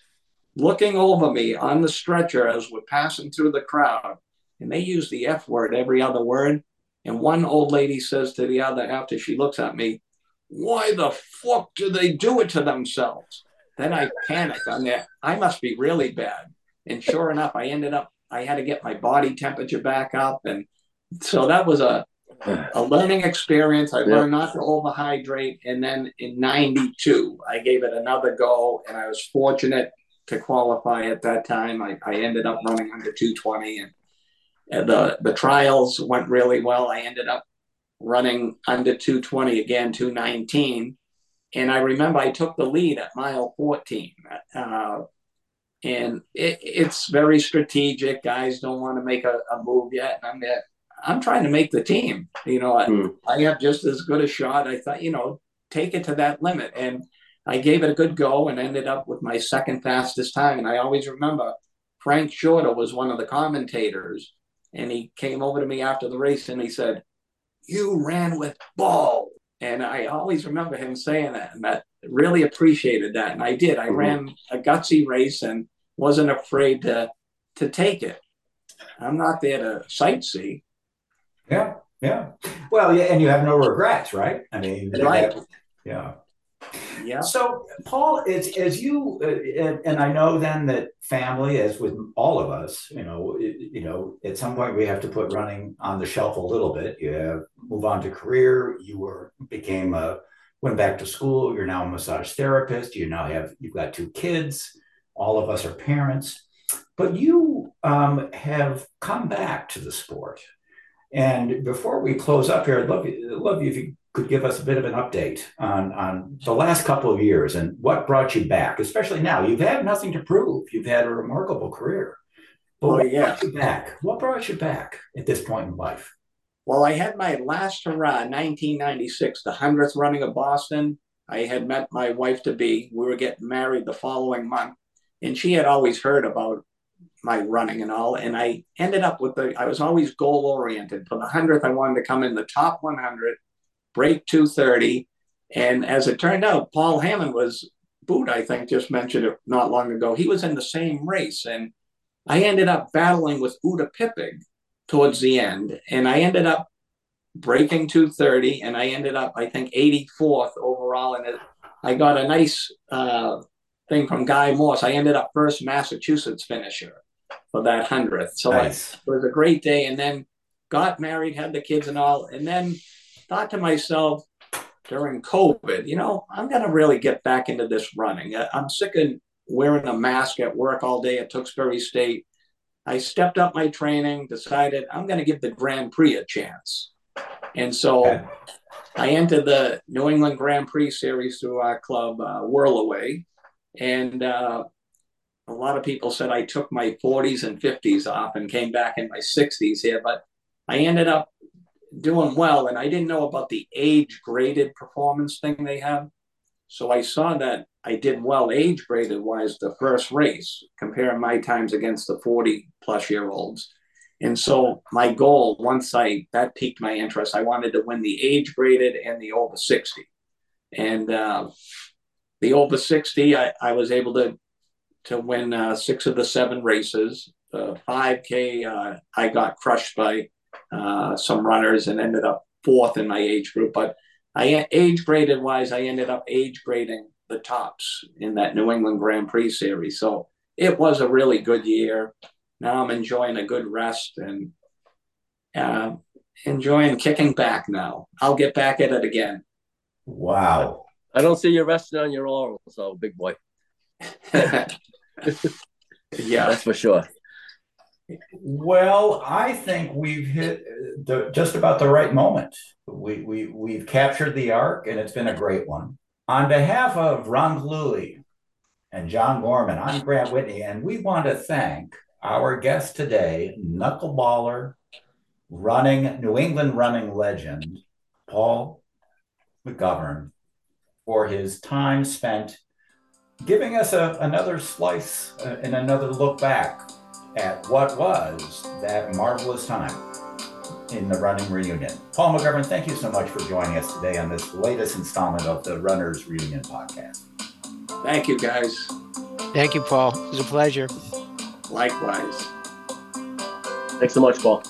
looking over me on the stretcher as we're passing through the crowd. And they use the F word every other word. And one old lady says to the other after she looks at me, Why the fuck do they do it to themselves? Then I panic. I'm there. I must be really bad. And sure enough, I ended up I had to get my body temperature back up. And so that was a, a learning experience. I yeah. learned not to overhydrate. And then in 92, I gave it another go. And I was fortunate to qualify at that time. I, I ended up running under 220 and, and the, the trials went really well. I ended up running under 220 again, 219. And I remember I took the lead at mile 14. Uh, and it, it's very strategic. Guys don't want to make a, a move yet, and I'm there. I'm trying to make the team. You know, mm. I, I have just as good a shot. I thought, you know, take it to that limit, and I gave it a good go and ended up with my second fastest time. And I always remember Frank Shorter was one of the commentators, and he came over to me after the race and he said, "You ran with ball." And I always remember him saying that, and that really appreciated that. And I did. I mm-hmm. ran a gutsy race, and wasn't afraid to to take it. I'm not there to sightsee. Yeah, yeah. Well, yeah, and you have no regrets, right? I mean, right. Yeah. Yeah. So, Paul, as as you uh, and I know then that family, as with all of us, you know, it, you know, at some point we have to put running on the shelf a little bit. You have move on to career. You were became a went back to school. You're now a massage therapist. You now have you've got two kids all of us are parents, but you um, have come back to the sport. And before we close up here, I'd love, you, love you if you could give us a bit of an update on, on the last couple of years and what brought you back, especially now. You've had nothing to prove. You've had a remarkable career. But oh, what yeah. brought you back? What brought you back at this point in life? Well, I had my last hurrah in 1996, the 100th running of Boston. I had met my wife to be. We were getting married the following month and she had always heard about my running and all. And I ended up with the, I was always goal oriented. For the 100th, I wanted to come in the top 100, break 230. And as it turned out, Paul Hammond was, Boot, I think, just mentioned it not long ago. He was in the same race. And I ended up battling with Uta Pippig towards the end. And I ended up breaking 230 and I ended up, I think, 84th overall. And I got a nice uh, thing from Guy Morse. I ended up first Massachusetts finisher for that hundredth. So nice. I, it was a great day. And then got married, had the kids and all, and then thought to myself during COVID, you know, I'm going to really get back into this running. I'm sick of wearing a mask at work all day at Tewksbury State. I stepped up my training, decided I'm going to give the Grand Prix a chance. And so. I entered the New England Grand Prix series through our club, uh, Whirlaway. And uh, a lot of people said I took my 40s and 50s off and came back in my 60s here, but I ended up doing well, and I didn't know about the age graded performance thing they have. So I saw that I did well age graded wise the first race, comparing my times against the 40 plus year olds. And so my goal, once I that piqued my interest, I wanted to win the age graded and the over 60. And uh, the over 60, I, I was able to to win uh, six of the seven races. The 5K, uh, I got crushed by uh, some runners and ended up fourth in my age group. But I age graded wise, I ended up age grading the tops in that New England Grand Prix series. So it was a really good year. Now I'm enjoying a good rest and uh, enjoying kicking back now. I'll get back at it again. Wow. I don't see you resting on your laurels, so big boy. yeah, that's for sure. Well, I think we've hit the, just about the right moment. We, we, we've captured the arc, and it's been a great one. On behalf of Ron Galuli and John Gorman, I'm Grant Whitney, and we want to thank our guest today, knuckleballer, running New England running legend, Paul McGovern, for his time spent giving us a, another slice uh, and another look back at what was that marvelous time in the running reunion. Paul McGovern, thank you so much for joining us today on this latest installment of the Runners Reunion podcast. Thank you, guys. Thank you, Paul. It was a pleasure. Likewise. Thanks so much, Paul.